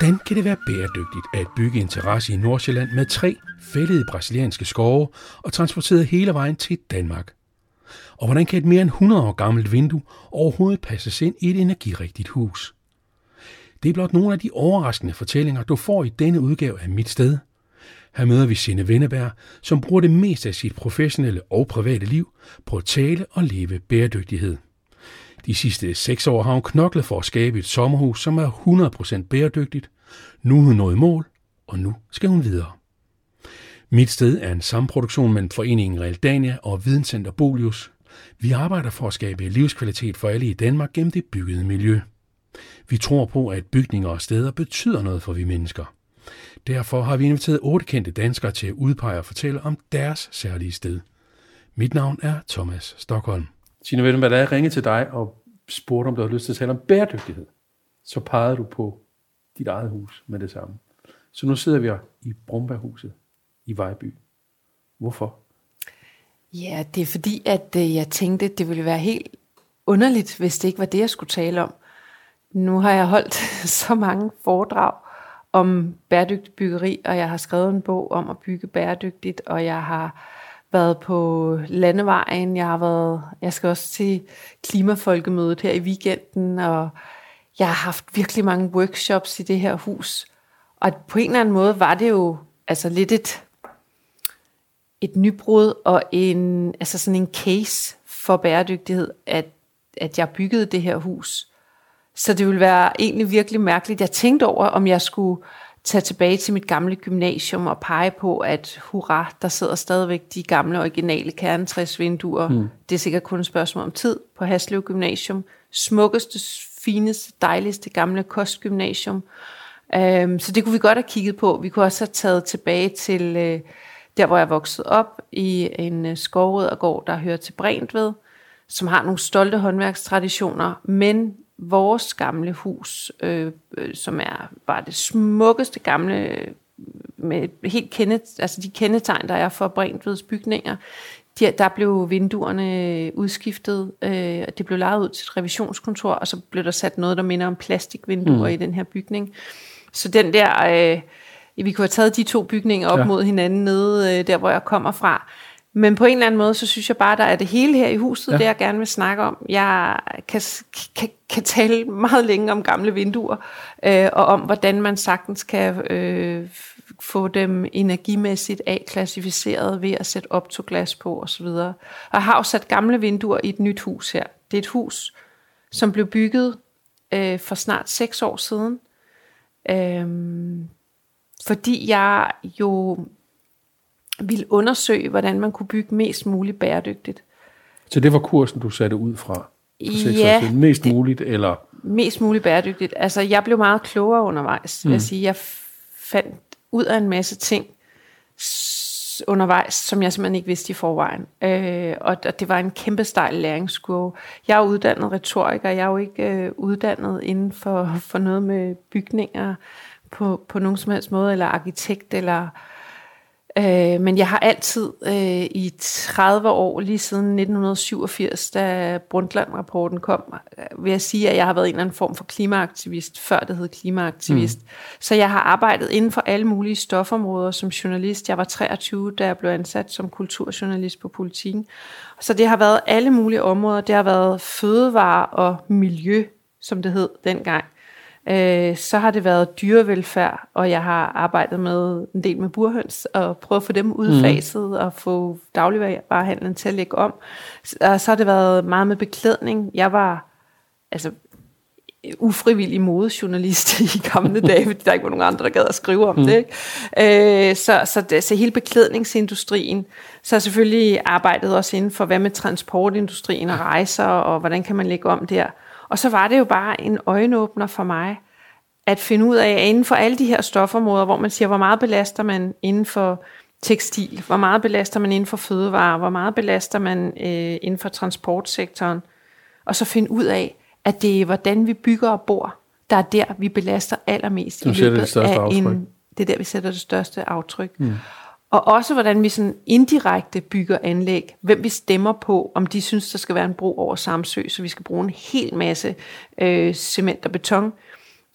Hvordan kan det være bæredygtigt at bygge en terrasse i Nordsjælland med tre fældede brasilianske skove og transporteret hele vejen til Danmark? Og hvordan kan et mere end 100 år gammelt vindue overhovedet passes ind i et energirigtigt hus? Det er blot nogle af de overraskende fortællinger, du får i denne udgave af Mit Sted. Her møder vi Sine Venneberg, som bruger det meste af sit professionelle og private liv på at tale og leve bæredygtighed. De sidste seks år har hun knoklet for at skabe et sommerhus, som er 100% bæredygtigt. Nu er hun nået mål, og nu skal hun videre. Mit sted er en samproduktion mellem Foreningen Realdania og Videnscenter Bolius. Vi arbejder for at skabe livskvalitet for alle i Danmark gennem det byggede miljø. Vi tror på, at bygninger og steder betyder noget for vi mennesker. Derfor har vi inviteret otte kendte danskere til at udpege og fortælle om deres særlige sted. Mit navn er Thomas Stockholm. Tine Vellenberg, da jeg ringede til dig og spurgte, om du havde lyst til at tale om bæredygtighed, så pegede du på dit eget hus med det samme. Så nu sidder vi i Brumberghuset i Vejby. Hvorfor? Ja, det er fordi, at øh, jeg tænkte, at det ville være helt underligt, hvis det ikke var det, jeg skulle tale om. Nu har jeg holdt så mange foredrag om bæredygtig byggeri, og jeg har skrevet en bog om at bygge bæredygtigt, og jeg har været på landevejen, jeg har været, jeg skal også til klimafolkemødet her i weekenden, og jeg har haft virkelig mange workshops i det her hus. Og på en eller anden måde var det jo altså lidt et, et nybrud og en, altså sådan en case for bæredygtighed, at, at jeg byggede det her hus. Så det ville være egentlig virkelig mærkeligt. Jeg tænkte over, om jeg skulle tage tilbage til mit gamle gymnasium og pege på, at hurra, der sidder stadigvæk de gamle originale kernetræsvinduer. Mm. Det er sikkert kun et spørgsmål om tid på Haslev Gymnasium. Smukkeste, fineste, dejligste gamle kostgymnasium. Um, så det kunne vi godt have kigget på. Vi kunne også have taget tilbage til uh, der, hvor jeg voksede op, i en uh, gård, der hører til Brentved, som har nogle stolte håndværkstraditioner, men vores gamle hus, øh, øh, som er bare det smukkeste gamle, med helt kende, altså de kendetegn, der er for Brentveds bygninger, de, der blev vinduerne udskiftet, øh, det blev lejet ud til et revisionskontor, og så blev der sat noget, der minder om plastikvinduer mm. i den her bygning. Så den der, øh, vi kunne have taget de to bygninger op ja. mod hinanden nede, øh, der hvor jeg kommer fra, men på en eller anden måde, så synes jeg bare, der er det hele her i huset, ja. det jeg gerne vil snakke om. Jeg kan, kan, kan tale meget længe om gamle vinduer, øh, og om hvordan man sagtens kan øh, få dem energimæssigt A-klassificeret ved at sætte optoglas på osv. Og jeg har jo sat gamle vinduer i et nyt hus her. Det er et hus, som blev bygget øh, for snart seks år siden. Øh, fordi jeg jo ville undersøge, hvordan man kunne bygge mest muligt bæredygtigt. Så det var kursen, du satte ud fra? ja, Mest det, muligt, eller? Mest muligt bæredygtigt. Altså, jeg blev meget klogere undervejs, mm. jeg sige. Jeg fandt ud af en masse ting undervejs, som jeg simpelthen ikke vidste i forvejen. Øh, og, og det var en kæmpe stejl læringskurve. Jeg er uddannet retoriker, jeg er jo ikke øh, uddannet inden for, for noget med bygninger på, på nogen som helst måde, eller arkitekt, eller Øh, men jeg har altid øh, i 30 år, lige siden 1987, da Brundtland-rapporten kom, øh, vil jeg sige, at jeg har været en eller anden form for klimaaktivist, før det hed klimaaktivist. Mm. Så jeg har arbejdet inden for alle mulige stofområder som journalist. Jeg var 23, da jeg blev ansat som kulturjournalist på politikken. Så det har været alle mulige områder. Det har været fødevare og miljø, som det hed dengang. Øh, så har det været dyrevelfærd, og jeg har arbejdet med en del med burhøns, og prøvet at få dem udfaset, mm. og få dagligvarehandlen til at lægge om. Og så har det været meget med beklædning. Jeg var altså ufrivillig modejournalist i gamle dage, fordi der ikke var nogen andre, der gad at skrive om mm. det. Ikke? Øh, så, så, det, så hele beklædningsindustrien, så har selvfølgelig arbejdet også inden for, hvad med transportindustrien og rejser, og hvordan kan man lægge om der. Og så var det jo bare en øjenåbner for mig, at finde ud af, at inden for alle de her stofområder, hvor man siger, hvor meget belaster man inden for tekstil, hvor meget belaster man inden for fødevare, hvor meget belaster man øh, inden for transportsektoren, og så finde ud af, at det er, hvordan vi bygger og bor, der er der, vi belaster allermest i løbet af en, det er der, vi sætter det største aftryk. Mm. Og også hvordan vi sådan indirekte bygger anlæg. Hvem vi stemmer på, om de synes, der skal være en bro over Samsø, så vi skal bruge en hel masse øh, cement og beton.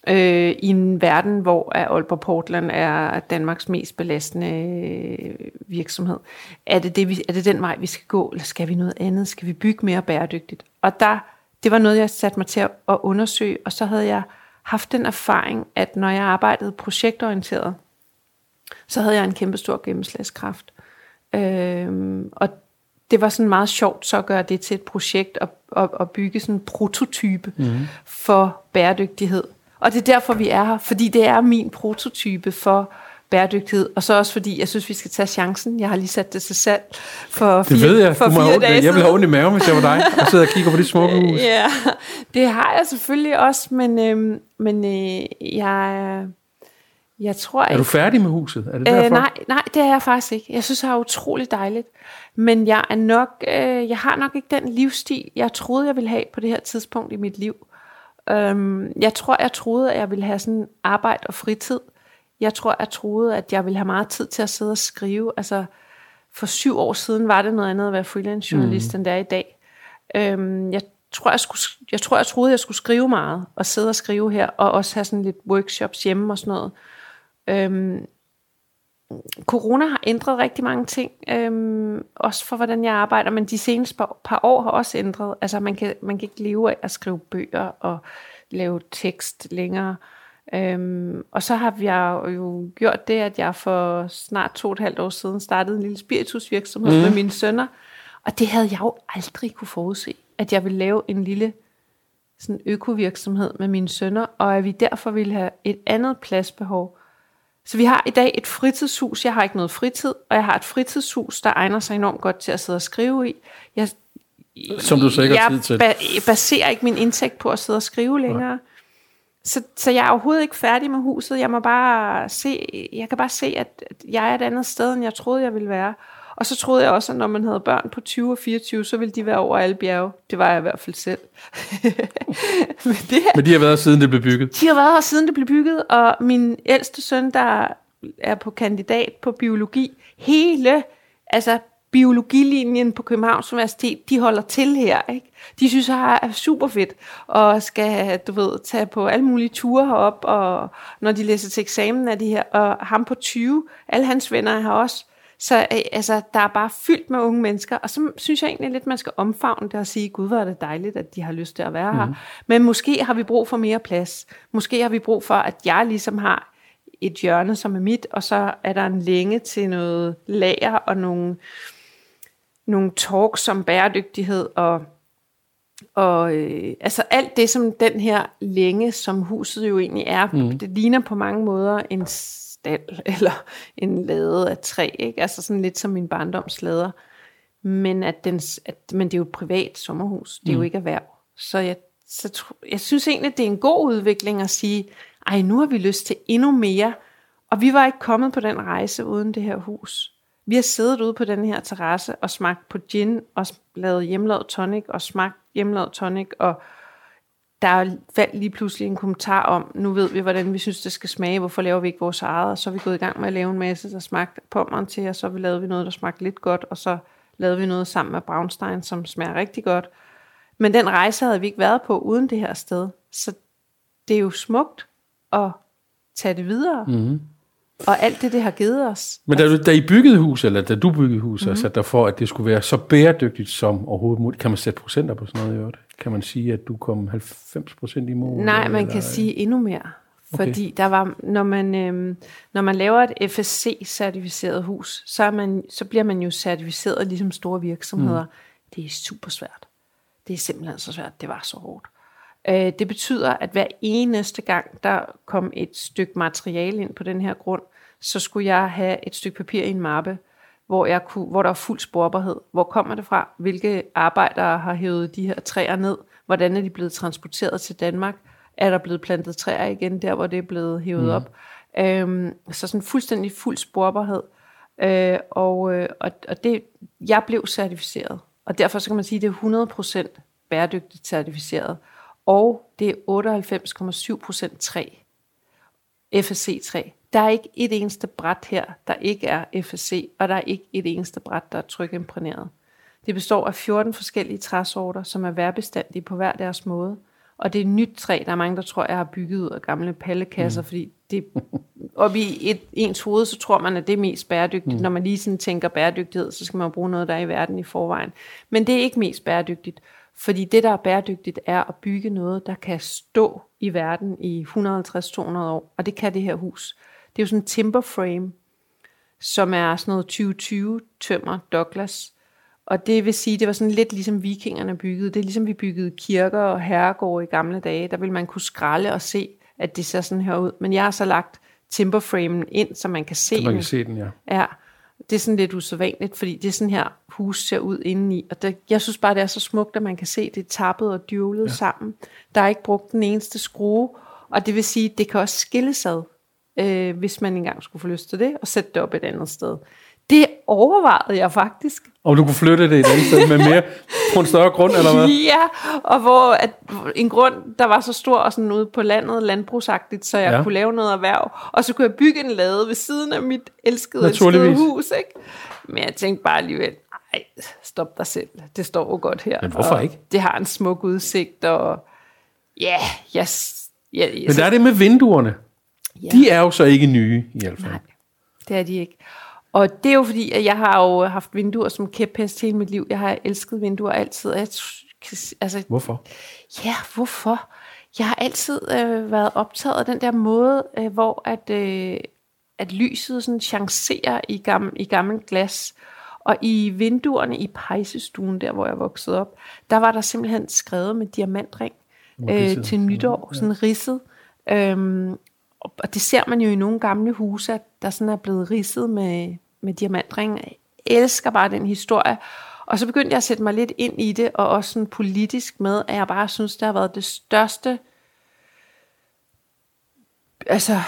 øh, i en verden, hvor Aalborg Portland er Danmarks mest belastende øh, virksomhed. Er det, det, vi, er det den vej, vi skal gå, eller skal vi noget andet? Skal vi bygge mere bæredygtigt? Og der, det var noget, jeg satte mig til at undersøge, og så havde jeg haft den erfaring, at når jeg arbejdede projektorienteret, så havde jeg en kæmpe stor gennemslagskraft. Øhm, og det var sådan meget sjovt så at gøre det til et projekt og, og, og bygge sådan en prototype mm. for bæredygtighed. Og det er derfor, vi er her, fordi det er min prototype for bæredygtighed, og så også fordi, jeg synes, vi skal tage chancen. Jeg har lige sat det til salg for fire, det ved jeg. For fire dage Jeg vil have ondt i maven, hvis jeg var dig, og sidder og kigger på det smukke hus. Ja, det har jeg selvfølgelig også, men, øhm, men øh, jeg, jeg tror Er du færdig med huset? Er det derfor? Øh, nej, nej, det er jeg faktisk ikke. Jeg synes, det er utroligt dejligt. Men jeg er nok, øh, jeg har nok ikke den livsstil, jeg troede, jeg ville have på det her tidspunkt i mit liv. Øhm, jeg tror, jeg troede, at jeg ville have sådan arbejde og fritid. Jeg tror, jeg troede, at jeg ville have meget tid til at sidde og skrive. Altså, for syv år siden var det noget andet at være freelance journalist, mm. end det er i dag. Øhm, jeg tror, jeg, skulle, jeg tror, jeg troede, jeg skulle skrive meget, og sidde og skrive her, og også have sådan lidt workshops hjemme og sådan noget. Øhm, corona har ændret rigtig mange ting, øhm, også for hvordan jeg arbejder, men de seneste par, par år har også ændret. Altså man kan, man kan ikke leve af at skrive bøger og lave tekst længere. Øhm, og så har jeg jo gjort det, at jeg for snart to og et halvt år siden startede en lille spiritusvirksomhed mm. med mine sønner. Og det havde jeg jo aldrig kunne forudse, at jeg ville lave en lille sådan økovirksomhed med mine sønner, og at vi derfor ville have et andet pladsbehov så vi har i dag et fritidshus. Jeg har ikke noget fritid, og jeg har et fritidshus, der egner sig enormt godt til at sidde og skrive i. Jeg, Som du ikke har tid til. Jeg baserer ikke min indtægt på at sidde og skrive længere. Ja. Så, så jeg er overhovedet ikke færdig med huset. Jeg må bare se, jeg kan bare se, at jeg er et andet sted, end jeg troede, jeg ville være. Og så troede jeg også, at når man havde børn på 20 og 24, så ville de være over alle bjerge. Det var jeg i hvert fald selv. Men, det her, Men de har været siden det blev bygget? De har været her siden det blev bygget, og min ældste søn, der er på kandidat på biologi, hele, altså biologilinjen på Københavns Universitet, de holder til her, ikke? De synes, det er super fedt, og skal, du ved, tage på alle mulige ture herop, og når de læser til eksamen er de her, og ham på 20, alle hans venner har også så øh, altså, der er bare fyldt med unge mennesker, og så synes jeg egentlig lidt, man skal omfavne det og sige, gud, hvor er det dejligt, at de har lyst til at være mm. her. Mhm. Men måske har vi brug for mere plads. Måske har vi brug for, at jeg ligesom har et hjørne, som er mit, og så er der en længe til noget lager og nogle, nogle talks om bæredygtighed og og øh, altså alt det, som den her længe, som huset jo egentlig er, mm. det ligner på mange måder en stald, eller en lade af træ, ikke? altså sådan lidt som min barndomslader. Men, at den, at, men det er jo et privat sommerhus, det er mm. jo ikke erhverv. Så jeg, så jeg synes egentlig, det er en god udvikling at sige, ej, nu har vi lyst til endnu mere, og vi var ikke kommet på den rejse uden det her hus. Vi har siddet ude på den her terrasse og smagt på gin, og lavet hjemmelavet tonic, og smagt hjemmelavet tonic, og der faldt lige pludselig en kommentar om, nu ved vi, hvordan vi synes, det skal smage, hvorfor laver vi ikke vores eget, og så er vi gået i gang med at lave en masse, der smagte pommeren til, og så vi lavede vi noget, der smagte lidt godt, og så lavede vi noget sammen med Braunstein, som smager rigtig godt. Men den rejse havde vi ikke været på uden det her sted. Så det er jo smukt at tage det videre. Mm-hmm. Og alt det, det har givet os. Men da, du, da I byggede hus, eller da du byggede hus, mm-hmm. altså der for, at det skulle være så bæredygtigt som overhovedet muligt, kan man sætte procenter på sådan noget i øvrigt? Kan man sige, at du kom 90% i mål? Nej, man eller? kan sige endnu mere. Okay. Fordi der var, når man, øhm, når man laver et FSC-certificeret hus, så, er man, så bliver man jo certificeret ligesom store virksomheder. Mm. Det er super svært. Det er simpelthen så svært. Det var så hårdt. Øh, det betyder, at hver eneste gang, der kom et stykke materiale ind på den her grund, så skulle jeg have et stykke papir i en mappe, hvor, jeg kunne, hvor der var fuld sporbarhed. Hvor kommer det fra? Hvilke arbejdere har hævet de her træer ned? Hvordan er de blevet transporteret til Danmark? Er der blevet plantet træer igen der, hvor det er blevet hævet mm. op? Øhm, så sådan fuldstændig fuld sporbarhed. Øh, og, øh, og, det, jeg blev certificeret. Og derfor så kan man sige, at det er 100% bæredygtigt certificeret og det er 98,7% træ. FSC-træ. Der er ikke et eneste bræt her, der ikke er FSC, og der er ikke et eneste bræt, der er trykimprægneret. Det består af 14 forskellige træsorter, som er værbestandige på hver deres måde, og det er nyt træ. Der er mange, der tror, jeg har bygget ud af gamle pallekasser, mm. fordi det op i et, ens hoved, så tror man, at det er mest bæredygtigt. Mm. Når man lige sådan tænker bæredygtighed, så skal man bruge noget, der er i verden i forvejen. Men det er ikke mest bæredygtigt, fordi det, der er bæredygtigt, er at bygge noget, der kan stå i verden i 150-200 år, og det kan det her hus. Det er jo sådan en timber frame, som er sådan noget 2020 tømmer Douglas, og det vil sige, det var sådan lidt ligesom vikingerne byggede. Det er ligesom vi byggede kirker og herregårde i gamle dage. Der vil man kunne skralde og se, at det ser sådan her ud. Men jeg har så lagt timberframen ind, så man kan se så man den. kan se den, ja. Ja, det er sådan lidt usædvanligt, fordi det er sådan her hus ser ud indeni. Og det, jeg synes bare, det er så smukt, at man kan se, det er tappet og djøvlet ja. sammen. Der er ikke brugt den eneste skrue, og det vil sige, det kan også skilles ad, øh, hvis man engang skulle få lyst til det, og sætte det op et andet sted. Det overvejede jeg faktisk. Og du kunne flytte det et andet sted med mere på en større grund, eller hvad? Ja, og hvor at en grund, der var så stor og sådan ude på landet, landbrugsagtigt, så jeg ja. kunne lave noget erhverv. Og så kunne jeg bygge en lade ved siden af mit elskede, elskede hus. Ikke? Men jeg tænkte bare alligevel, nej, stop dig selv. Det står jo godt her. Men hvorfor ikke? Det har en smuk udsigt, og ja, yes, ja, yes. Men der er det med vinduerne. Ja. De er jo så ikke nye i hvert fald. Nej, det er de ikke. Og det er jo fordi, at jeg har jo haft vinduer som kæphest hele mit liv. Jeg har elsket vinduer altid. Jeg, altså, hvorfor? Ja, hvorfor? Jeg har altid øh, været optaget af den der måde, øh, hvor at, øh, at lyset sådan chancerer i, gammel, i gammel glas. Og i vinduerne i pejsestuen, der hvor jeg voksede op, der var der simpelthen skrevet med diamantring øh, til nytår, ja. sådan ridset. Øhm, og det ser man jo i nogle gamle huse, at der sådan er blevet ridset med, med diamantring. Jeg elsker bare den historie. Og så begyndte jeg at sætte mig lidt ind i det, og også sådan politisk med, at jeg bare synes, det har været det største altså,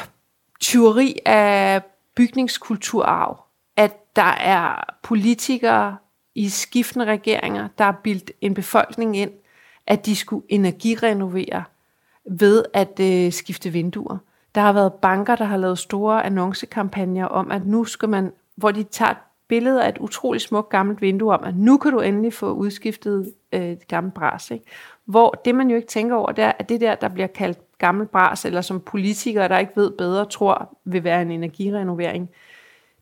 tyveri af bygningskulturarv. At der er politikere i skiftende regeringer, der har bildt en befolkning ind, at de skulle energirenovere ved at øh, skifte vinduer. Der har været banker, der har lavet store annoncekampagner om, at nu skal man hvor de tager et billede af et utroligt smukt gammelt vindue om, at nu kan du endelig få udskiftet øh, det gamle bras. Ikke? Hvor det man jo ikke tænker over, det er, at det der, der bliver kaldt gammel bras, eller som politikere, der ikke ved bedre, tror vil være en energirenovering,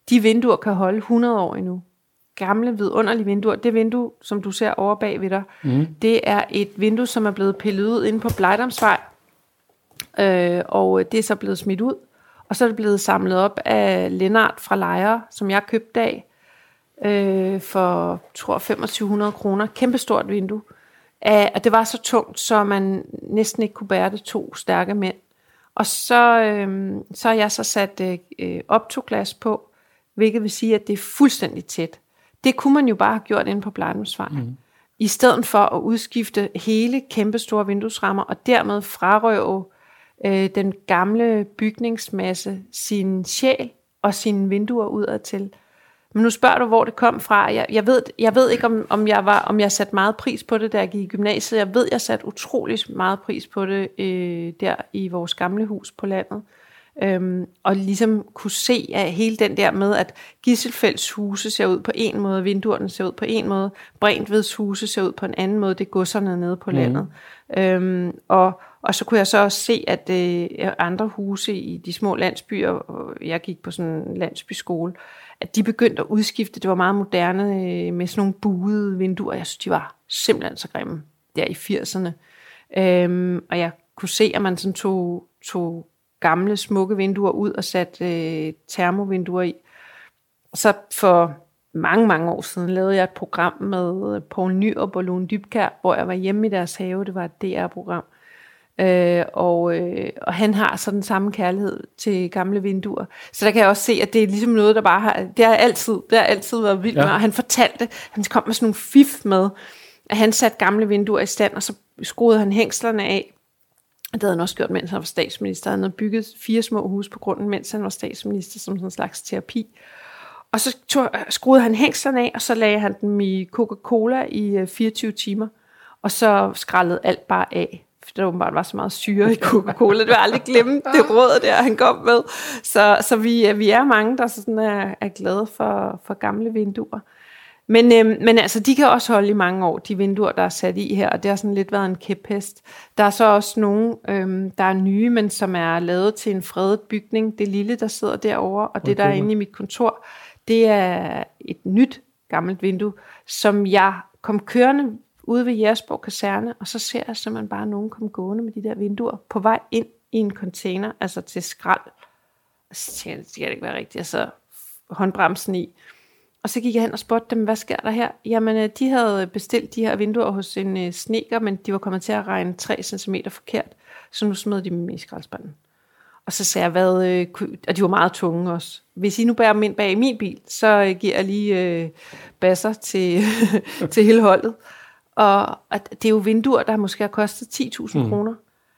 de vinduer kan holde 100 år endnu. Gamle, vidunderlige vinduer. Det vindue, som du ser over bag ved dig, mm. det er et vindue, som er blevet pillet ud inde på Blejdomsvej, øh, og det er så blevet smidt ud. Og så er det blevet samlet op af Lennart fra Lejre, som jeg købte af øh, for, tror 2500 kroner. Kæmpestort vindue. Æh, og det var så tungt, så man næsten ikke kunne bære det to stærke mænd. Og så, øh, så har jeg så sat øh, optoglas på, hvilket vil sige, at det er fuldstændig tæt. Det kunne man jo bare have gjort inde på Blejdomsvej. Mm. I stedet for at udskifte hele kæmpestore vinduesrammer, og dermed frarøve øh, den gamle bygningsmasse sin sjæl og sine vinduer udad til. Men nu spørger du, hvor det kom fra. Jeg, jeg, ved, jeg ved ikke, om, om, jeg var, om jeg satte meget pris på det, da jeg gik i gymnasiet. Jeg ved, jeg satte utrolig meget pris på det øh, der i vores gamle hus på landet. Øhm, og ligesom kunne se at hele den der med, at Gisselfælds huse ser ud på en måde, vinduerne ser ud på en måde, Brentveds huse ser ud på en anden måde, det godserne nede på mm. landet. Øhm, og, og så kunne jeg så også se, at øh, andre huse i de små landsbyer, og jeg gik på sådan en landsbyskole, at de begyndte at udskifte, det var meget moderne, øh, med sådan nogle buede vinduer, jeg synes, de var simpelthen så grimme der i 80'erne. Øhm, og jeg kunne se, at man sådan tog, tog gamle, smukke vinduer ud og satte øh, termovinduer i. Så for mange, mange år siden lavede jeg et program med Poul Nyrup og Lone Dybkær, hvor jeg var hjemme i deres have. Det var et DR-program. Øh, og, øh, og han har sådan den samme kærlighed til gamle vinduer. Så der kan jeg også se, at det er ligesom noget, der bare har, det har altid, det har altid været vildt ja. med. Og han fortalte, han kom med sådan nogle fif med, at han satte gamle vinduer i stand, og så skruede han hængslerne af. Det havde han også gjort, mens han var statsminister. Han havde bygget fire små huse på grunden, mens han var statsminister, som sådan en slags terapi. Og så tog, skruede han hængslerne af, og så lagde han dem i Coca-Cola i 24 øh, timer. Og så skrællede alt bare af for der åbenbart var så meget syre i Coca-Cola. Det var aldrig glemme det råd der, han kom med. Så, så vi, vi er mange, der sådan er, er glade for, for gamle vinduer. Men, øhm, men altså, de kan også holde i mange år, de vinduer, der er sat i her, og det har sådan lidt været en kæphest. Der er så også nogle, øhm, der er nye, men som er lavet til en fredet bygning. Det lille, der sidder derovre, og det, der er inde i mit kontor, det er et nyt gammelt vindue, som jeg kom kørende ude ved Jersborg Kaserne, og så ser jeg simpelthen bare nogen komme gående med de der vinduer på vej ind i en container, altså til skrald. Og så tænkte jeg, det kan ikke være rigtigt. Altså håndbremsen i. Og så gik jeg hen og spurgte dem, hvad sker der her? Jamen, øh, de havde bestilt de her vinduer hos en øh, sneker, men de var kommet til at regne 3 cm forkert, så nu smed de dem i skraldespanden. Og så sagde jeg, hvad, øh, og de var meget tunge også. Hvis I nu bærer dem ind bag min bil, så giver jeg lige øh, basser til, til hele holdet. Og at det er jo vinduer, der måske har kostet 10.000 mm. kroner.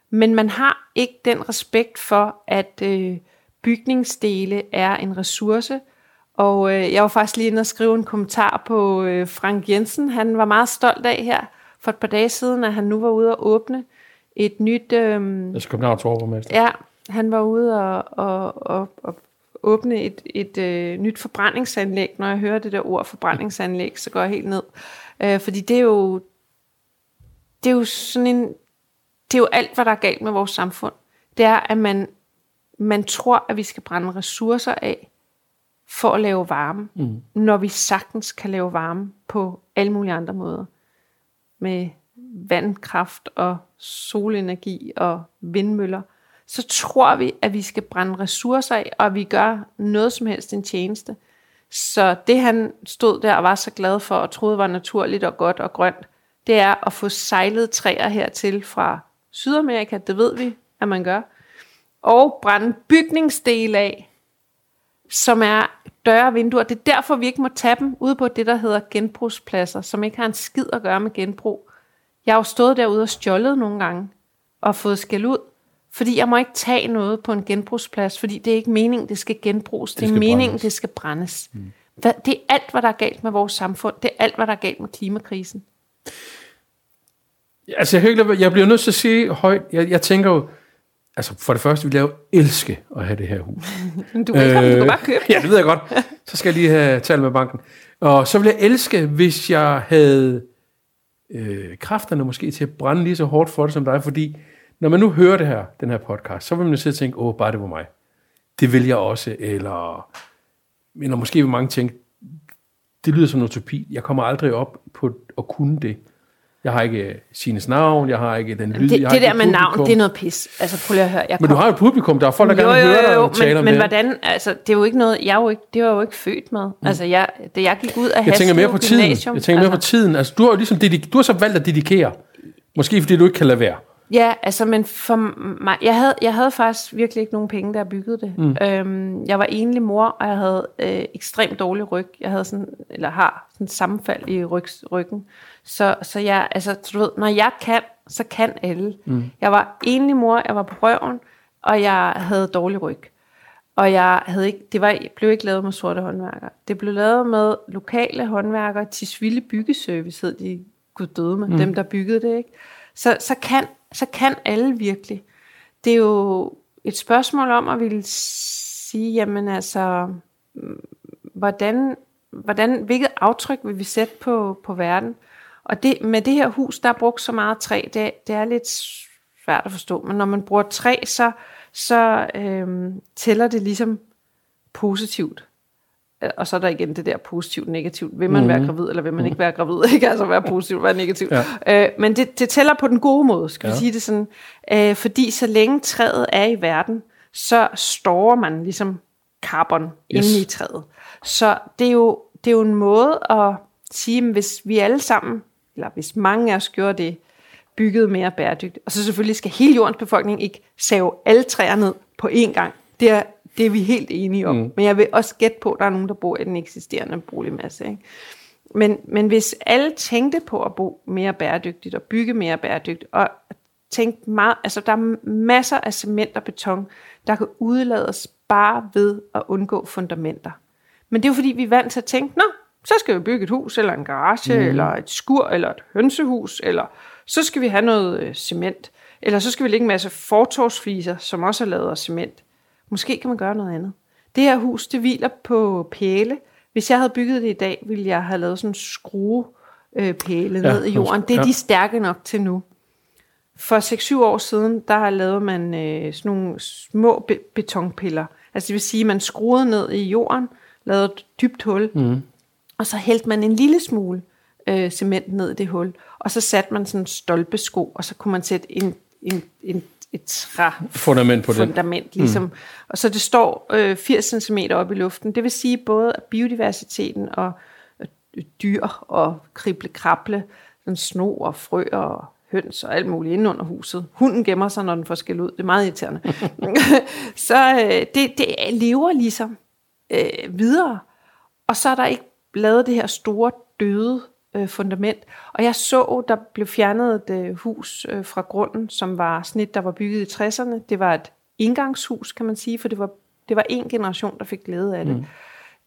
Men man har ikke den respekt for, at øh, bygningsdele er en ressource, og øh, jeg var faktisk lige inde og skrive en kommentar på øh, Frank Jensen. Han var meget stolt af her for et par dage siden, at han nu var ude og åbne et nyt... Øh, altså Københavns overborgmester. Ja, han var ude og, og, og, og åbne et, et øh, nyt forbrændingsanlæg. Når jeg hører det der ord forbrændingsanlæg, så går jeg helt ned. Øh, fordi det er jo... Det er jo sådan en... Det er jo alt, hvad der er galt med vores samfund. Det er, at man, man tror, at vi skal brænde ressourcer af, for at lave varme, mm. når vi sagtens kan lave varme på alle mulige andre måder. Med vandkraft og solenergi og vindmøller. Så tror vi, at vi skal brænde ressourcer af, og vi gør noget som helst en tjeneste. Så det han stod der og var så glad for, og troede var naturligt og godt og grønt, det er at få sejlet træer hertil fra Sydamerika, det ved vi, at man gør, og brænde bygningsdele af, som er døre og vinduer. Det er derfor, vi ikke må tage dem ude på det, der hedder genbrugspladser, som ikke har en skid at gøre med genbrug. Jeg har jo stået derude og stjålet nogle gange, og fået skæld ud, fordi jeg må ikke tage noget på en genbrugsplads, fordi det er ikke meningen, det skal genbruges. Det, det er meningen, brændes. det skal brændes. Mm. Det er alt, hvad der er galt med vores samfund. Det er alt, hvad der er galt med klimakrisen. Altså, jeg, jeg bliver nødt til at sige højt, jeg, jeg tænker jo, altså for det første vil jeg jo elske at have det her hus. du kan, øh, du kan bare købe Ja, det ved jeg godt. Så skal jeg lige have talt med banken. Og så vil jeg elske, hvis jeg havde øh, kræfterne måske til at brænde lige så hårdt for det som dig, fordi når man nu hører det her, den her podcast, så vil man jo sidde og tænke, åh, bare det var mig. Det vil jeg også, eller, eller måske vil mange tænke, det lyder som en utopi. Jeg kommer aldrig op på at kunne det. Jeg har ikke Sines navn, jeg har ikke den lyd. Det, jeg det der med navn, det er noget pis. Altså prøv lige at høre. Jeg men kom... du har jo et publikum, der er folk, der jo, gerne vil høre dig tale men, om men det. hvordan, altså det er jo ikke noget, jeg er jo ikke, det var jo ikke født med. Mm. Altså jeg, da jeg gik ud af Jeg tænker mere på tiden. Jeg tænker altså, mere på tiden. Altså du har jo ligesom, du har så valgt at dedikere. Måske fordi du ikke kan lade være. Ja, altså, men for mig, jeg havde, jeg havde faktisk virkelig ikke nogen penge, da jeg byggede det. Mm. Øhm, jeg var enlig mor, og jeg havde øh, ekstremt dårlig ryg. Jeg havde sådan, eller har sådan sammenfald i ryg, ryggen. Så, så jeg, altså, du ved, når jeg kan, så kan alle. Mm. Jeg var enlig mor, jeg var på røven, og jeg havde dårlig ryg. Og jeg havde ikke, det var, blev ikke lavet med sorte håndværkere. Det blev lavet med lokale håndværkere. Tisvilde Byggeservice hed de gud døde med, mm. dem der byggede det. Ikke? Så, så, kan, så kan alle virkelig. Det er jo et spørgsmål om at ville sige, jamen altså, hvordan, hvordan, hvilket aftryk vil vi sætte på, på verden? Og det, med det her hus, der er brugt så meget træ, det, det er lidt svært at forstå, men når man bruger træ, så, så øhm, tæller det ligesom positivt. Og så er der igen det der positivt negativt. Vil man mm. være mhm. gravid, eller vil man ikke være gravid? Ikke altså være positivt, være negativt. Ja. Øh, men det, det tæller på den gode måde, skal ja. vi sige det sådan. Øh, fordi så længe træet er i verden, så står man ligesom carbon yes. inde i træet. Så det er jo, det er jo en måde at sige, at hvis vi alle sammen eller hvis mange af os gjorde det, bygget mere bæredygtigt. Og så selvfølgelig skal hele jordens befolkning ikke save alle træer ned på én gang. Det er, det er vi helt enige om. Mm. Men jeg vil også gætte på, at der er nogen, der bor i den eksisterende boligmasse. Ikke? Men, men hvis alle tænkte på at bo mere bæredygtigt og bygge mere bæredygtigt, og tænkte meget, altså der er masser af cement og beton, der kan udlades bare ved at undgå fundamenter. Men det er jo fordi, vi er vant til at tænke, nå, så skal vi bygge et hus, eller en garage, mm. eller et skur, eller et hønsehus, eller så skal vi have noget øh, cement. Eller så skal vi lægge en masse fortorvsfliser, som også er lavet af cement. Måske kan man gøre noget andet. Det her hus, det hviler på pæle. Hvis jeg havde bygget det i dag, ville jeg have lavet sådan en skrue øh, pæle Ja, ned i jorden. Det er ja. de stærke nok til nu. For 6-7 år siden, der lavede man øh, sådan nogle små be- betonpiller. Altså det vil sige, at man skruede ned i jorden, lavede et dybt hul, mm. og så hældte man en lille smule øh, cement ned i det hul. Og så satte man sådan en stolpesko, og så kunne man sætte en, en, en, et træ Fundament på fundament, ligesom. Mm. Og så det står øh, 80 cm op i luften. Det vil sige både at biodiversiteten og øh, dyr og krible krable, sådan sno og frø og høns og alt muligt inde under huset. Hunden gemmer sig, når den får skæld ud. Det er meget irriterende. så øh, det, det lever ligesom øh, videre. Og så er der ikke lavet det her store døde øh, fundament. Og jeg så, der blev fjernet et øh, hus øh, fra grunden, som var snit, der var bygget i 60'erne. Det var et indgangshus, kan man sige, for det var, det var en generation, der fik glæde af det. Mm.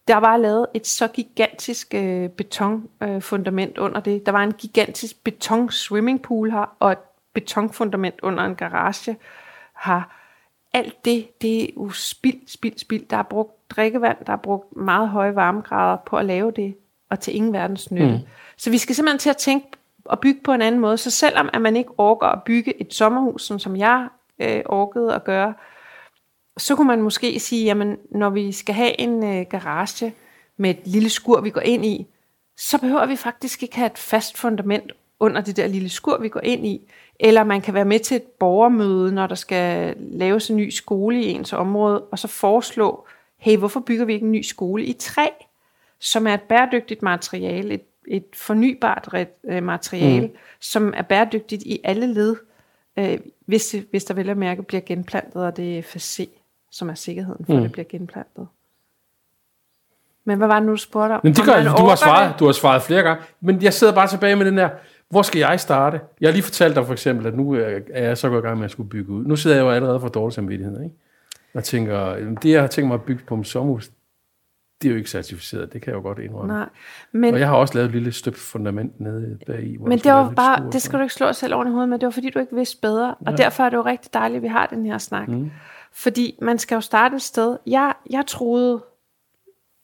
Der var lavet et så gigantisk øh, betonfundament øh, under det. Der var en gigantisk beton swimmingpool her, og et betonfundament under en garage her. Alt det, det er jo spild, spild, spild. Der er brugt drikkevand, der er brugt meget høje varmegrader på at lave det, og til ingen verdens nytte. Mm. Så vi skal simpelthen til at tænke og bygge på en anden måde. Så selvom at man ikke orker at bygge et sommerhus, sådan som jeg øh, orkede at gøre, så kunne man måske sige, jamen når vi skal have en øh, garage med et lille skur, vi går ind i, så behøver vi faktisk ikke have et fast fundament under det der lille skur, vi går ind i. Eller man kan være med til et borgermøde, når der skal laves en ny skole i ens område, og så foreslå, hey, hvorfor bygger vi ikke en ny skole i træ, som er et bæredygtigt materiale, et, et fornybart øh, materiale, mm. som er bæredygtigt i alle led, øh, hvis, hvis der vel at mærke bliver genplantet, og det er FSC, som er sikkerheden for, mm. at det bliver genplantet. Men hvad var det nu, du spurgte om? Men det gør, man du har, svaret, du har svaret flere gange. Men jeg sidder bare tilbage med den der, hvor skal jeg starte? Jeg har lige fortalt dig for eksempel, at nu øh, er jeg så gået i gang med at skulle bygge ud. Nu sidder jeg jo allerede for dårlig samvittighed, ikke? Og tænker, jamen, det jeg har tænkt mig at bygge på mit sommerhus, det er jo ikke certificeret, det kan jeg jo godt indrømme. Nej, men, Og jeg har også lavet et lille støbt fundament nede bag i. hvor men det var bare, det skal du ikke slå selv oven i hovedet med, det var fordi, du ikke vidste bedre. Og Ja. derfor er det jo rigtig dejligt, at vi har den her snak. Mm. Fordi man skal jo starte et sted. Jeg, jeg troede,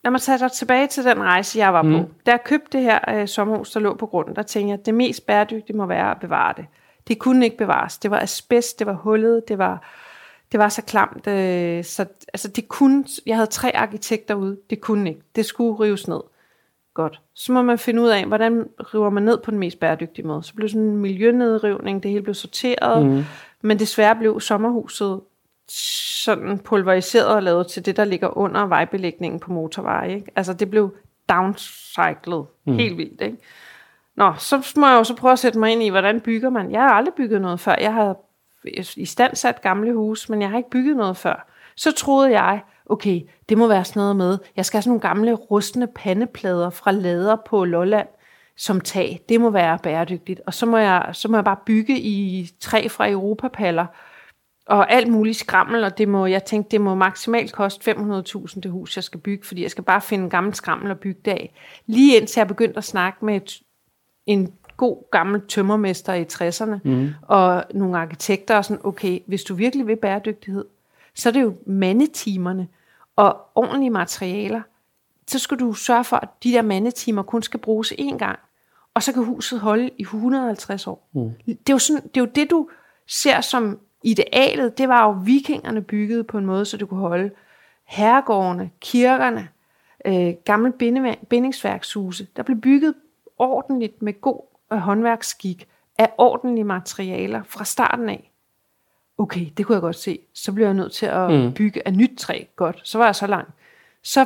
lad mig tage dig tilbage til den rejse, jeg var mm. på. Da jeg købte det her øh, sommerhus, der lå på grunden, der tænkte jeg, at det mest bæredygtige må være at bevare det. Det kunne ikke bevares. Det var asbest, det var hullet, det var, det var så klamt. Øh, så, altså det kunne, jeg havde tre arkitekter ude, det kunne ikke. Det skulle rives ned. Godt. Så må man finde ud af, hvordan river man ned på den mest bæredygtige måde. Så blev sådan en miljønedrivning, det hele blev sorteret, mm. men desværre blev sommerhuset sådan pulveriseret og lavet til det, der ligger under vejbelægningen på motorveje. Ikke? Altså det blev downcyclet mm. helt vildt. Ikke? Nå, så må jeg jo så prøve at sætte mig ind i, hvordan bygger man. Jeg har aldrig bygget noget før. Jeg har i stand sat gamle hus, men jeg har ikke bygget noget før. Så troede jeg, okay, det må være sådan noget med, jeg skal have sådan nogle gamle rustne pandeplader fra lader på Lolland som tag. Det må være bæredygtigt. Og så må jeg, så må jeg bare bygge i træ fra Europapaller og alt muligt skrammel, og det må, jeg tænkte, det må maksimalt koste 500.000 det hus, jeg skal bygge, fordi jeg skal bare finde en gammel skrammel og bygge det af. Lige indtil jeg begyndte at snakke med en god gammel tømmermester i 60'erne, mm. og nogle arkitekter, og sådan, okay, hvis du virkelig vil bæredygtighed, så er det jo mandetimerne og ordentlige materialer. Så skal du sørge for, at de der mandetimer kun skal bruges én gang, og så kan huset holde i 150 år. Mm. Det, er jo sådan, det er jo det, du ser som idealet. Det var jo vikingerne byggede på en måde, så det kunne holde herregårdene, kirkerne, øh, gamle bindingsværkshuse. Der blev bygget ordentligt med god øh, håndværksskik af ordentlige materialer fra starten af. Okay, det kunne jeg godt se. Så blev jeg nødt til at mm. bygge af nyt træ. Godt, så var jeg så langt. Så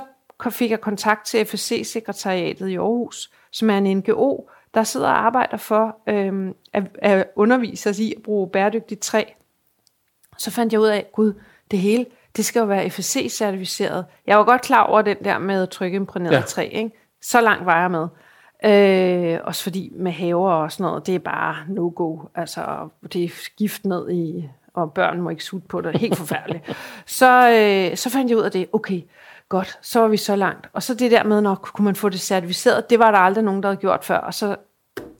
fik jeg kontakt til FSC-sekretariatet i Aarhus, som er en NGO, der sidder og arbejder for øhm, at, at undervise os i at bruge bæredygtigt træ. Så fandt jeg ud af, gud, det hele, det skal jo være FSC-certificeret. Jeg var godt klar over den der med trykimprægneret Ja. ja. træ, ikke? Så langt var jeg med. Øh, også fordi med haver og sådan noget, det er bare no-go. Altså, det er gift ned i, og børn må ikke sutte på det. Helt forfærdeligt. så, øh, så fandt jeg ud af det. Okay, godt, så var vi så langt. Og så det der med, når kunne man få det certificeret, det var der aldrig nogen, der havde gjort før. Og så,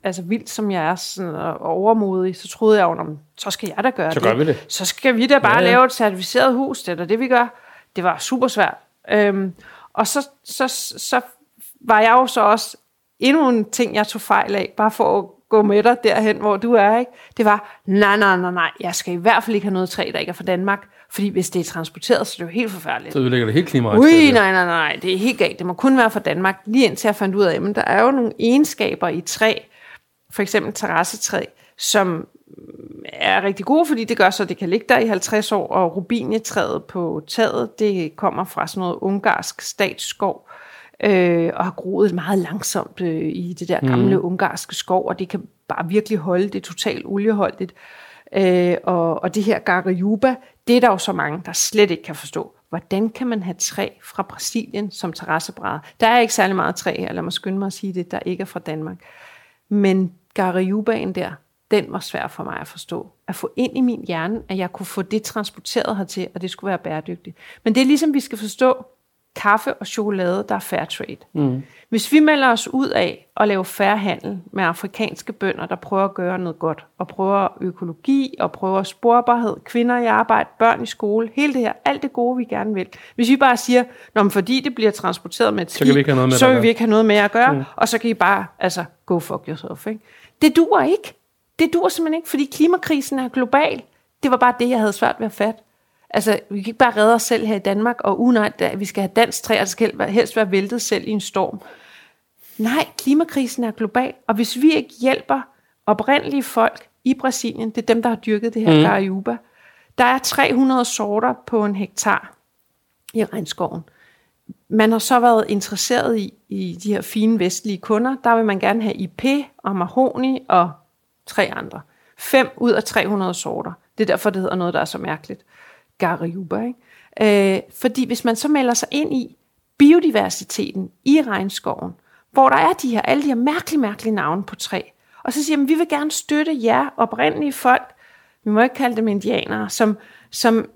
altså vildt som jeg er, sådan, og overmodig, så troede jeg jo, "Nå, men så skal jeg da gøre Så det. gør vi det. Så skal vi da bare Ja, ja, lave et certificeret hus, det er det, vi gør. Det var super svært. Øhm, og så, så, så var jeg jo så også endnu en ting, jeg tog fejl af, bare for at gå med dig derhen, hvor du er, ikke? Det var, nej, nej, nej, nej, jeg skal i hvert fald ikke have noget træ, der ikke er fra Danmark, fordi hvis det er transporteret, så er det jo helt forfærdeligt. Så ødelægger det helt Ui, klimaregnskabet. nej, nej, nej, det er helt galt. Det må kun være fra Danmark. Lige indtil jeg fandt ud af, at der er jo nogle egenskaber i træ, for eksempel terrassetræ, som er rigtig gode, fordi det gør så, at det kan ligge der i 50 år, og rubinietræet på taget, det kommer fra sådan noget ungarsk statsskov, øh, og har groet meget langsomt øh, i det der gamle mm. ungarske skov, og det kan bare virkelig holde det totalt olieholdigt. Øh, og, og det her Garajuba, det er der jo så mange, der slet ikke kan forstå. Hvordan kan man have træ fra Brasilien som terrassebrædder? Der er ikke særlig meget træ her, lad mig skynde mig at sige det, der ikke er fra Danmark. Men Garajubaen der, den var svær for mig at forstå. At få ind i min hjerne, at jeg kunne få det transporteret hertil, og det skulle være bæredygtigt. Men det er ligesom, vi skal forstå kaffe og chokolade, der er fair trade. Mm. Hvis vi melder os ud af at lave fair handel med afrikanske bønder, der prøver at gøre noget godt, og prøver økologi, og prøver sporbarhed, kvinder i arbejde, børn i skole, hele det her, alt det gode, vi gerne vil. Hvis vi bare siger, Nå, men fordi det bliver transporteret med et kan vi ikke have noget med så vil vi gøre." ikke have noget med at gøre, mm. og så kan I bare, altså, go fuck yourself. Ikke? Det duer ikke. Det duer simpelthen ikke, fordi klimakrisen er global. Det var bare det, jeg havde svært ved at fatte. Altså, vi kan ikke bare redde os selv her i Danmark, og uh, nej, da- vi skal have dansk træ, og det skal helst være væltet selv i en storm. Nej, klimakrisen er global, og hvis vi ikke hjælper oprindelige folk i Brasilien, det er dem, der har dyrket det her mm. Der er 300 sorter på en hektar i regnskoven. Man har så været interesseret i, i de her fine vestlige kunder, der vil man gerne have IP og mahoni og tre andre. Fem ud af 300 sorter. Det er derfor, det hedder noget, der er så mærkeligt. Garajuba, ikke? Øh, fordi hvis man så melder sig ind i biodiversiteten i regnskoven, hvor der er de her, alle de her mærkelige, mærkelige navne på træ, og så siger man, vi vil gerne støtte jer oprindelige folk, vi må ikke kalde dem indianere, som, som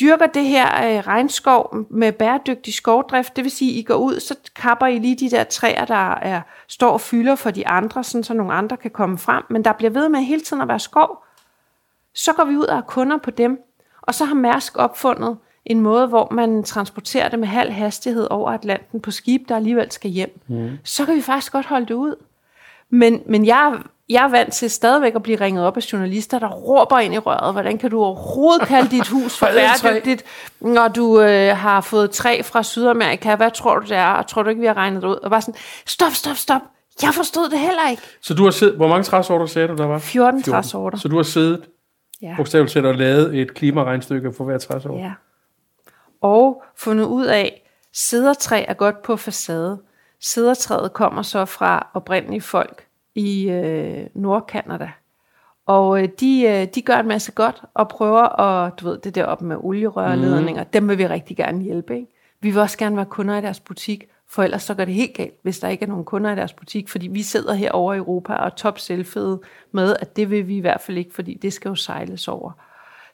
dyrker det her øh, regnskov med bæredygtig skovdrift. Det vil sige, I går ud, så kapper I lige de der træer, der er, står og fylder for de andre, sådan så nogle andre kan komme frem. Men der bliver ved med hele tiden at være skov. Så går vi ud og er kunder på dem. Og så har Mærsk opfundet en måde, hvor man transporterer det med halv hastighed over Atlanten på skib, der alligevel skal hjem. Mm. Så kan vi faktisk godt holde det ud. Men, men jeg, jeg er vant til stadigvæk at blive ringet op af journalister, der råber ind i røret, hvordan kan du overhovedet kalde dit hus for bæredygtigt, når du øh, har fået træ fra Sydamerika, hvad tror du det er, og tror du ikke, vi har regnet det ud? Og bare sådan, stop, stop, stop, jeg forstod det heller ikke. Så du har siddet, hvor mange træsorter sagde du, der var? 14 træsorter. Så du har siddet, Ja. bogstaveligt set, og lavet et klimaregnstykke for hver træsort? Ja. Og fundet ud af, sædertræ er godt på facade. Sædertræet kommer så fra oprindelige folk i øh, Nordkanada. Og øh, de, øh, de gør en masse godt og prøver at, du ved, det der op med olierørledninger, mm. dem vil vi rigtig gerne hjælpe. Ikke? Vi vil også gerne være kunder i deres butik, for ellers så går det helt galt, hvis der ikke er nogen kunder i deres butik, fordi vi sidder her over i Europa og er top selvfede med, at det vil vi i hvert fald ikke, fordi det skal jo sejles over.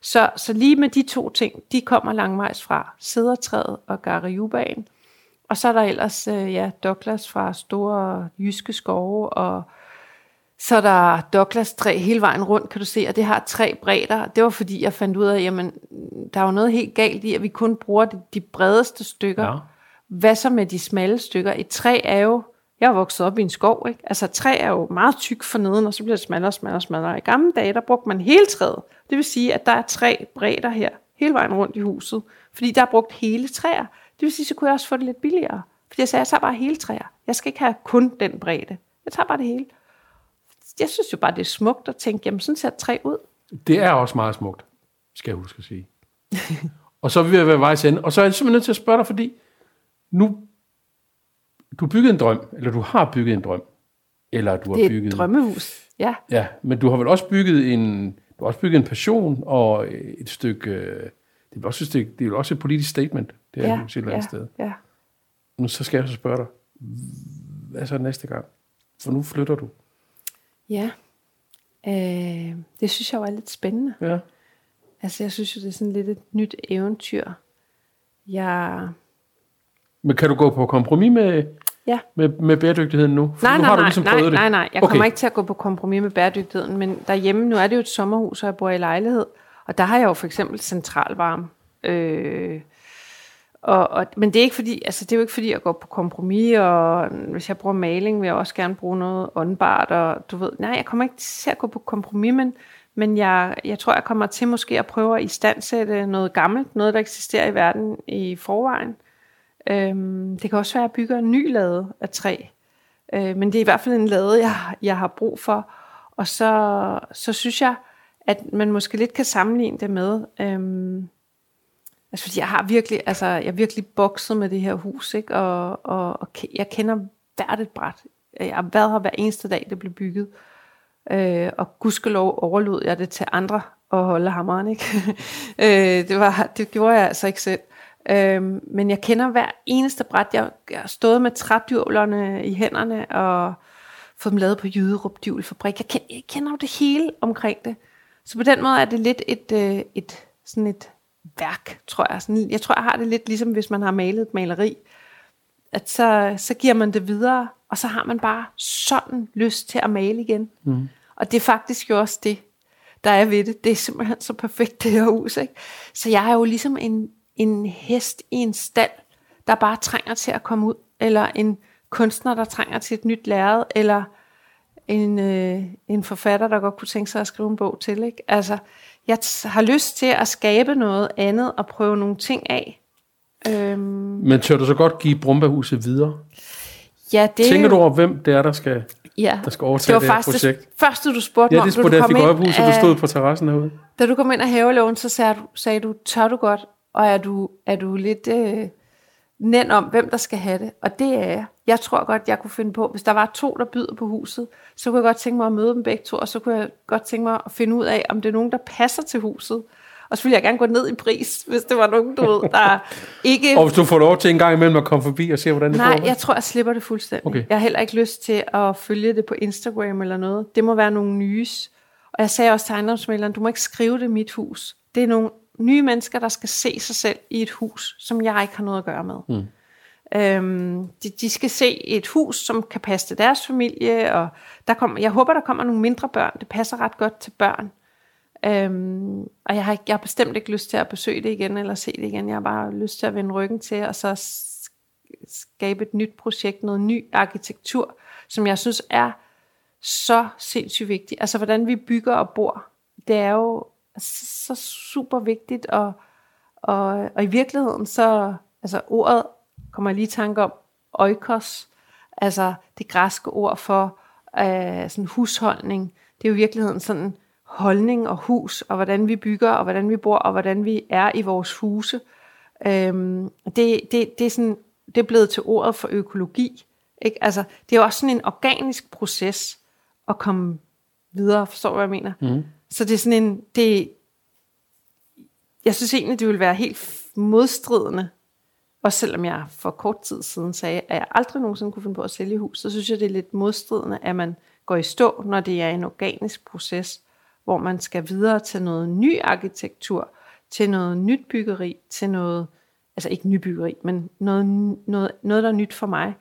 Så, så lige med de to ting, de kommer langvejs fra Sædertræet og Garajubaen. Og så er der ellers øh, ja, Douglas fra store jyske skove, og så er der Douglas træ hele vejen rundt, kan du se, og det har tre bredder. Det var fordi, jeg fandt ud af, jamen, der er jo noget helt galt i, at vi kun bruger de, de bredeste stykker. Ja. Hvad så med de smalle stykker? Et træ er jo, jeg er vokset op i en skov, ikke? Altså træ er jo meget tyk for neden, og så bliver det smallere og smallere og smallere. I gamle dage, der brugte man hele træet. Det vil sige, at der er tre bredder her, hele vejen rundt i huset. Fordi der er brugt hele træer. Det vil sige, så kunne jeg også få det lidt billigere. Fordi jeg sagde, jeg tager bare hele træer. Jeg skal ikke have kun den bredde. Jeg tager bare det hele. Jeg synes jo bare, det er smukt at tænke, jamen sådan ser et træ ud. Det er også meget smukt, skal jeg huske at sige. og så er vi ved at være vejs ende. Og så er jeg simpelthen nødt til at spørge dig, fordi nu, du har bygget en drøm, eller du har bygget en drøm, eller du har Det er bygget... et drømmehus. Ja, Ja, men du har vel også bygget en, du har også bygget en passion og et stykke, det er vel også et, stykke, det er vel også et politisk statement, det er ja, et eller andet ja, sted. ja. Nu så skal jeg så spørge dig, hvad så næste gang? For nu flytter du. Ja. Øh, det synes jeg var lidt spændende. Ja. Altså, jeg synes jo, det er sådan lidt et nyt eventyr. Jeg... Men kan du gå på kompromis med, Ja. med, med bæredygtigheden nu? For Nej, nu nej, har du nej, ligesom nej, prøvet nej, det. nej. Jeg Okay. kommer ikke til at gå på kompromis med bæredygtigheden, men derhjemme, nu er det jo et sommerhus, og jeg bor i lejlighed, og der har jeg jo for eksempel centralvarme. Øh, og, og, men det er ikke fordi, altså det er jo ikke fordi, jeg går på kompromis, og hvis jeg bruger maling, vil jeg også gerne bruge noget åndbart, og du ved, nej, jeg kommer ikke til at gå på kompromis, men, men jeg, jeg tror, jeg kommer til måske at prøve at istandsætte noget gammelt, noget, der eksisterer i verden i forvejen. Øhm, det kan også være, at jeg bygger en ny lade af træ, øh, men det er i hvert fald en lade, jeg, jeg har brug for. Og så, så synes jeg, at man måske lidt kan sammenligne det med, øhm, Altså, fordi jeg har virkelig, altså, jeg har virkelig bokset med det her hus, ikke? Og, og, og jeg kender hvert et bræt. Jeg har været her hver eneste dag, det blev bygget. Øh, og gudskelov overlod jeg det til andre at holde hammeren, ikke? øh, det, var, det gjorde jeg altså ikke selv. Øh, men jeg kender hver eneste bræt. Jeg, jeg har stået med trædyrlerne i hænderne og fået dem lavet på Jyderup Djulfabrik. Jeg kender, jeg kender jo det hele omkring det. Så på den måde er det lidt et, et, et sådan et værk, tror jeg. Sådan, jeg tror, jeg har det lidt ligesom, hvis man har malet et maleri. At så, så giver man det videre, og så har man bare sådan lyst til at male igen. Mm. Og det er faktisk jo også det, der er ved det. Det er simpelthen så perfekt, det her hus. Ikke? Så jeg er jo ligesom en, en hest i en stald, der bare trænger til at komme ud. Eller en kunstner, der trænger til et nyt lærred. Eller en, øh, en forfatter, der godt kunne tænke sig at skrive en bog til. Ikke? Altså, jeg har lyst til at skabe noget andet og prøve nogle ting af. Øhm. Men tør du så godt give Brumbahuset videre? Ja, det Tænker du over, hvem det er, der skal, ja. der skal overtage det, det her projekt? det første, du spurgte mig om. Ja, det spurgte jeg, fik øje på huset, du stod på terrassen herude. Da du kom ind af havelån, så sagde du, sagde du, tør du godt? Og er du, er du lidt øh, nænd om, hvem der skal have det? Og det er jeg. Jeg tror godt, jeg kunne finde på, hvis der var to, der byder på huset, så kunne jeg godt tænke mig at møde dem begge to, og så kunne jeg godt tænke mig at finde ud af, om det er nogen, der passer til huset. Og så ville jeg gerne gå ned i pris, hvis det var nogen, du ved, der ikke... Og hvis du får lov til en gang imellem at komme forbi og se, hvordan det Nej, jeg tror, jeg slipper det fuldstændig. Okay. Jeg har heller ikke lyst til at følge det på Instagram eller noget. Det må være nogle nys. Og jeg sagde også til ejendomsmæleren, du må ikke skrive det mit hus. Det er nogle nye mennesker, der skal se sig selv i et hus, som jeg ikke har noget at gøre med. Mm. Øhm, de, de skal se et hus, som kan passe til deres familie, og der kommer, jeg håber, der kommer nogle mindre børn. Det passer ret godt til børn. Øhm, og jeg har, jeg har bestemt ikke lyst til at besøge det igen, eller se det igen. Jeg har bare lyst til at vende ryggen til, og så skabe et nyt projekt, noget ny arkitektur, som jeg synes er så sindssygt vigtigt. Altså, hvordan vi bygger og bor, det er jo så super vigtigt, og, og, og i virkeligheden så, altså ordet kommer jeg lige i tanke om, oikos, altså det græske ord for øh, sådan husholdning. Det er jo i virkeligheden sådan holdning og hus, og hvordan vi bygger, og hvordan vi bor, og hvordan vi er i vores huse. Øhm, det, det, det, er sådan, det er blevet til ordet for økologi. Ikke? Altså, det er også sådan en organisk proces at komme videre, forstår du, hvad jeg mener? Mm. Så det er sådan en, det, jeg synes egentlig, det vil være helt modstridende og selvom jeg for kort tid siden sagde, at jeg aldrig nogensinde kunne finde på at sælge hus, så synes jeg, det er lidt modstridende, at man går i stå, når det er en organisk proces, hvor man skal videre til noget ny arkitektur, til noget nyt byggeri, til noget, altså ikke nybyggeri, men noget, noget, noget, der er nyt for mig.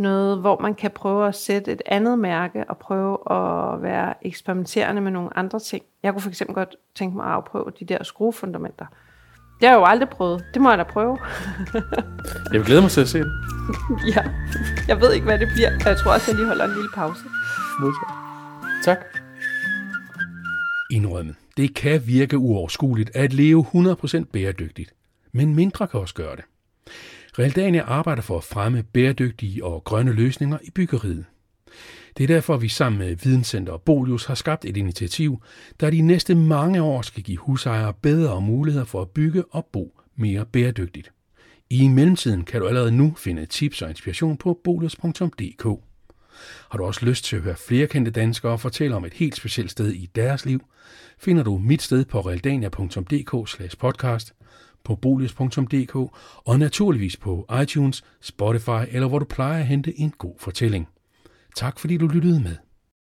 Noget, hvor man kan prøve at sætte et andet mærke og prøve at være eksperimenterende med nogle andre ting. Jeg kunne for eksempel godt tænke mig at afprøve de der skruefundamenter. Det har jeg jo aldrig prøvet. Det må jeg da prøve. jeg vil glæde mig til at se det. ja, jeg ved ikke, hvad det bliver. Jeg tror også, jeg lige holder en lille pause. Modtaget. Tak. Indrømmet. Det kan virke uoverskueligt at leve 100% bæredygtigt, men mindre kan også gøre det. Realdania arbejder for at fremme bæredygtige og grønne løsninger i byggeriet. Det er derfor, vi sammen med Videnscenter Bolius har skabt et initiativ, der de næste mange år skal give husejere bedre muligheder for at bygge og bo mere bæredygtigt. I mellemtiden kan du allerede nu finde tips og inspiration på bolius.dk. Har du også lyst til at høre flere kendte danskere fortælle om et helt specielt sted i deres liv, finder du mit sted på realdania.dk podcast, på bolius.dk og naturligvis på iTunes, Spotify eller hvor du plejer at hente en god fortælling. Tak fordi du lyttede med.